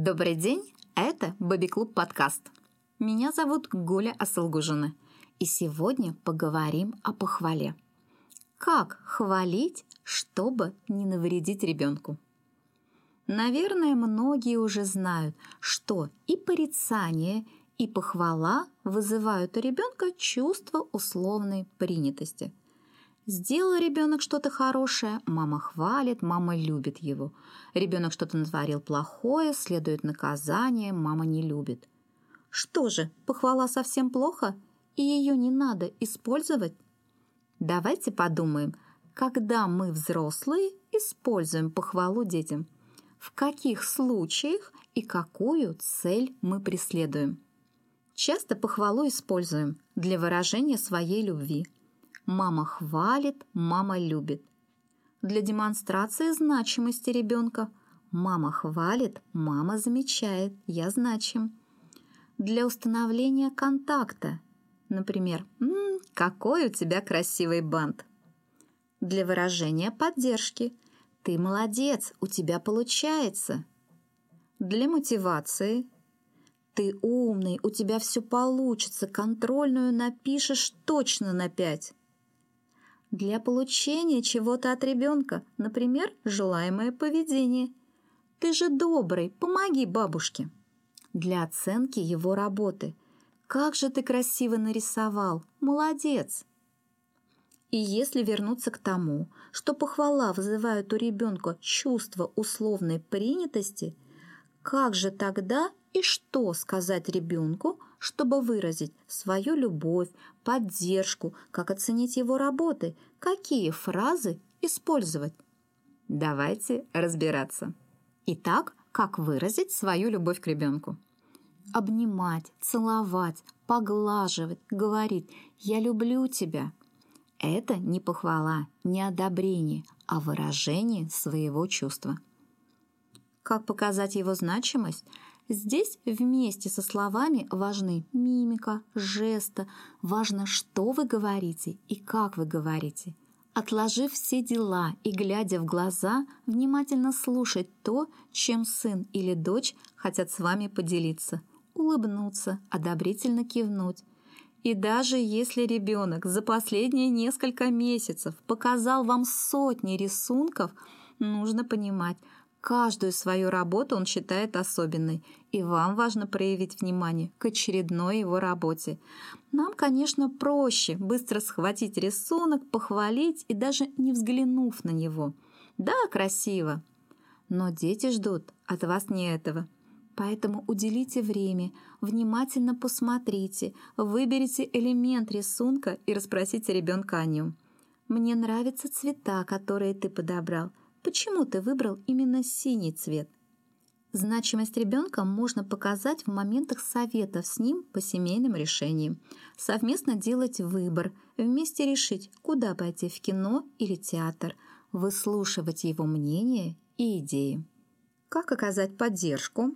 Добрый день, это Бэби Клуб подкаст. Меня зовут Гуля Асылгужина, и сегодня поговорим о похвале. Как хвалить, чтобы не навредить ребенку? Наверное, многие уже знают, что и порицание, и похвала вызывают у ребенка чувство условной принятости – Сделал ребенок что-то хорошее, мама хвалит, мама любит его. Ребенок что-то натворил плохое, следует наказание, мама не любит. Что же, похвала совсем плохо, и ее не надо использовать? Давайте подумаем, когда мы, взрослые, используем похвалу детям. В каких случаях и какую цель мы преследуем? Часто похвалу используем для выражения своей любви – Мама хвалит, мама любит. Для демонстрации значимости ребенка мама хвалит, мама замечает, я значим. Для установления контакта, например, «М -м, какой у тебя красивый бант. Для выражения поддержки ты молодец, у тебя получается. Для мотивации ты умный, у тебя все получится, контрольную напишешь точно на пять для получения чего-то от ребенка, например, желаемое поведение. Ты же добрый, помоги бабушке. Для оценки его работы. Как же ты красиво нарисовал, молодец. И если вернуться к тому, что похвала вызывает у ребенка чувство условной принятости, как же тогда и что сказать ребенку, чтобы выразить свою любовь, поддержку, как оценить его работы, какие фразы использовать. Давайте разбираться. Итак, как выразить свою любовь к ребенку? Обнимать, целовать, поглаживать, говорить «я люблю тебя». Это не похвала, не одобрение, а выражение своего чувства. Как показать его значимость? Здесь вместе со словами важны мимика, жеста, важно, что вы говорите и как вы говорите. Отложив все дела и глядя в глаза, внимательно слушать то, чем сын или дочь хотят с вами поделиться. Улыбнуться, одобрительно кивнуть. И даже если ребенок за последние несколько месяцев показал вам сотни рисунков, нужно понимать, Каждую свою работу он считает особенной, и вам важно проявить внимание к очередной его работе. Нам, конечно, проще быстро схватить рисунок, похвалить и даже не взглянув на него. Да, красиво. Но дети ждут от вас не этого. Поэтому уделите время, внимательно посмотрите, выберите элемент рисунка и расспросите ребенка о нем. Мне нравятся цвета, которые ты подобрал. Почему ты выбрал именно синий цвет? Значимость ребенка можно показать в моментах советов с ним по семейным решениям. Совместно делать выбор, вместе решить, куда пойти в кино или театр, выслушивать его мнение и идеи. Как оказать поддержку?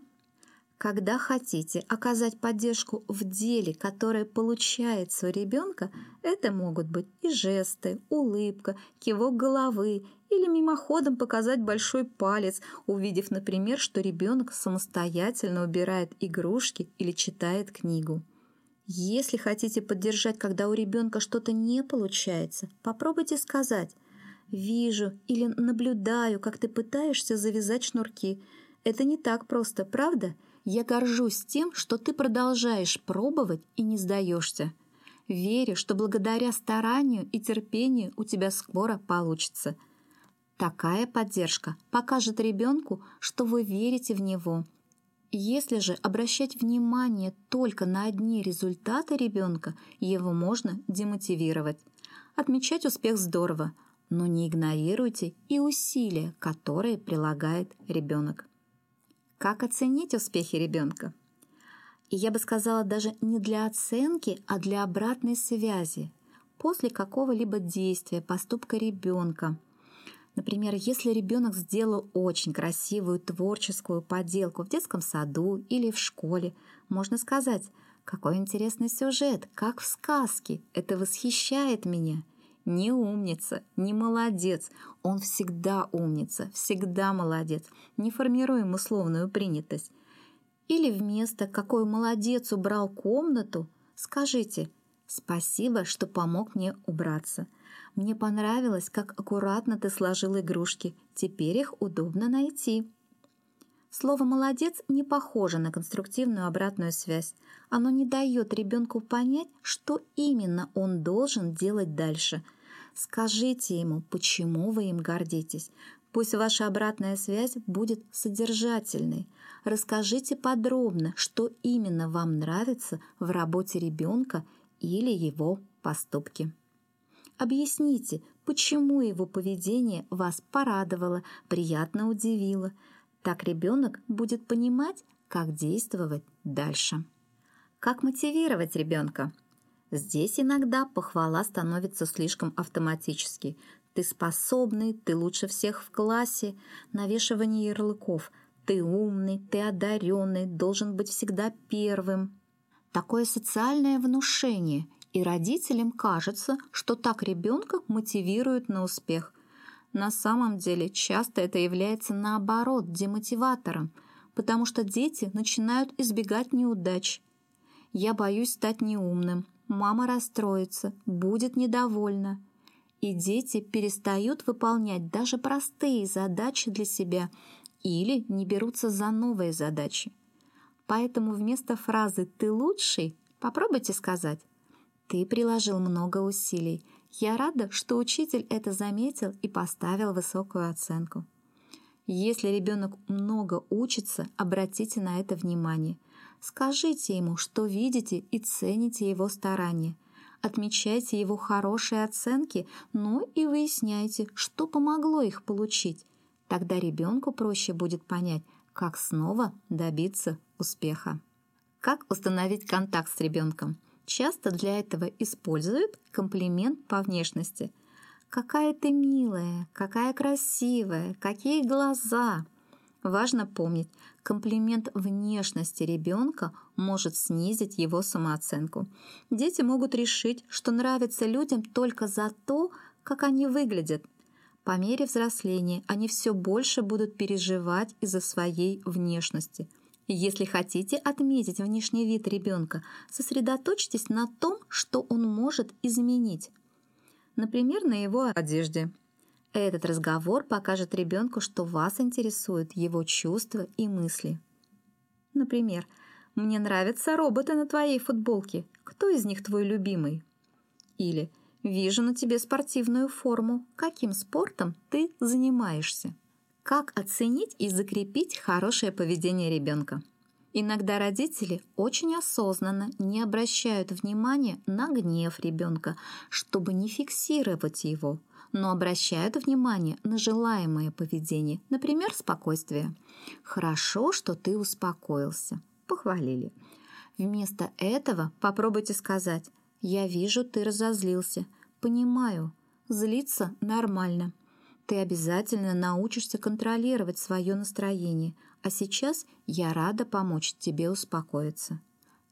Когда хотите оказать поддержку в деле, которое получается у ребенка, это могут быть и жесты, улыбка, кивок головы или мимоходом показать большой палец, увидев, например, что ребенок самостоятельно убирает игрушки или читает книгу. Если хотите поддержать, когда у ребенка что-то не получается, попробуйте сказать «Вижу» или «Наблюдаю, как ты пытаешься завязать шнурки». Это не так просто, правда? Я горжусь тем, что ты продолжаешь пробовать и не сдаешься. Верю, что благодаря старанию и терпению у тебя скоро получится. Такая поддержка покажет ребенку, что вы верите в него. Если же обращать внимание только на одни результаты ребенка, его можно демотивировать. Отмечать успех здорово, но не игнорируйте и усилия, которые прилагает ребенок. Как оценить успехи ребенка? И я бы сказала даже не для оценки, а для обратной связи после какого-либо действия, поступка ребенка. Например, если ребенок сделал очень красивую творческую поделку в детском саду или в школе, можно сказать, какой интересный сюжет, как в сказке, это восхищает меня не умница, не молодец. Он всегда умница, всегда молодец. Не формируем условную принятость. Или вместо «какой молодец убрал комнату» скажите «спасибо, что помог мне убраться». Мне понравилось, как аккуратно ты сложил игрушки. Теперь их удобно найти. Слово «молодец» не похоже на конструктивную обратную связь. Оно не дает ребенку понять, что именно он должен делать дальше. Скажите ему, почему вы им гордитесь. Пусть ваша обратная связь будет содержательной. Расскажите подробно, что именно вам нравится в работе ребенка или его поступке. Объясните, почему его поведение вас порадовало, приятно удивило – так ребенок будет понимать, как действовать дальше. Как мотивировать ребенка? Здесь иногда похвала становится слишком автоматически. Ты способный, ты лучше всех в классе, навешивание ярлыков. Ты умный, ты одаренный, должен быть всегда первым. Такое социальное внушение, и родителям кажется, что так ребенка мотивируют на успех – на самом деле часто это является наоборот демотиватором, потому что дети начинают избегать неудач. Я боюсь стать неумным, мама расстроится, будет недовольна. И дети перестают выполнять даже простые задачи для себя или не берутся за новые задачи. Поэтому вместо фразы «ты лучший» попробуйте сказать «ты приложил много усилий, я рада, что учитель это заметил и поставил высокую оценку. Если ребенок много учится, обратите на это внимание. Скажите ему, что видите и цените его старания. Отмечайте его хорошие оценки, но и выясняйте, что помогло их получить. Тогда ребенку проще будет понять, как снова добиться успеха. Как установить контакт с ребенком? Часто для этого используют комплимент по внешности. «Какая ты милая, какая красивая, какие глаза!» Важно помнить, комплимент внешности ребенка может снизить его самооценку. Дети могут решить, что нравятся людям только за то, как они выглядят. По мере взросления они все больше будут переживать из-за своей внешности – если хотите отметить внешний вид ребенка, сосредоточьтесь на том, что он может изменить. Например, на его одежде. Этот разговор покажет ребенку, что вас интересуют его чувства и мысли. Например, «Мне нравятся роботы на твоей футболке. Кто из них твой любимый?» Или «Вижу на тебе спортивную форму. Каким спортом ты занимаешься?» Как оценить и закрепить хорошее поведение ребенка? Иногда родители очень осознанно не обращают внимания на гнев ребенка, чтобы не фиксировать его, но обращают внимание на желаемое поведение, например, спокойствие. «Хорошо, что ты успокоился», — похвалили. Вместо этого попробуйте сказать «Я вижу, ты разозлился. Понимаю, злиться нормально. Ты обязательно научишься контролировать свое настроение, а сейчас я рада помочь тебе успокоиться.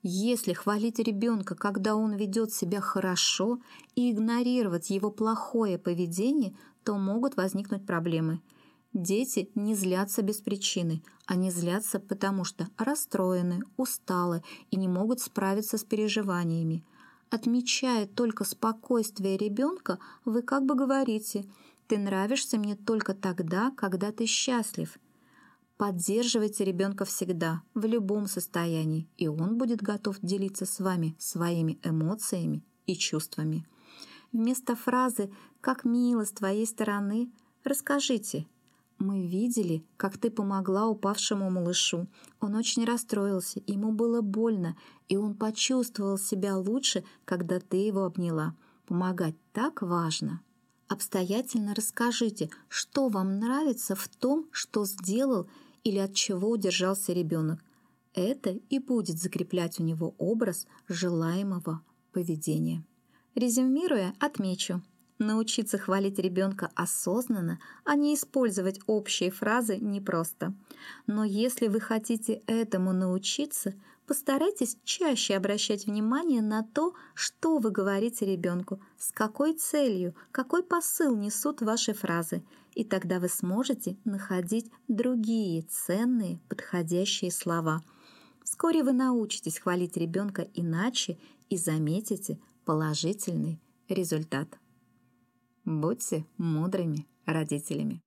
Если хвалить ребенка, когда он ведет себя хорошо, и игнорировать его плохое поведение, то могут возникнуть проблемы. Дети не злятся без причины, они злятся потому что расстроены, усталы и не могут справиться с переживаниями. Отмечая только спокойствие ребенка, вы как бы говорите – ты нравишься мне только тогда, когда ты счастлив. Поддерживайте ребенка всегда, в любом состоянии, и он будет готов делиться с вами своими эмоциями и чувствами. Вместо фразы «как мило с твоей стороны» расскажите «Мы видели, как ты помогла упавшему малышу. Он очень расстроился, ему было больно, и он почувствовал себя лучше, когда ты его обняла. Помогать так важно». Обстоятельно расскажите, что вам нравится в том, что сделал или от чего удержался ребенок. Это и будет закреплять у него образ желаемого поведения. Резюмируя, отмечу. Научиться хвалить ребенка осознанно, а не использовать общие фразы непросто. Но если вы хотите этому научиться – Постарайтесь чаще обращать внимание на то, что вы говорите ребенку, с какой целью, какой посыл несут ваши фразы, и тогда вы сможете находить другие ценные, подходящие слова. Вскоре вы научитесь хвалить ребенка иначе и заметите положительный результат. Будьте мудрыми родителями.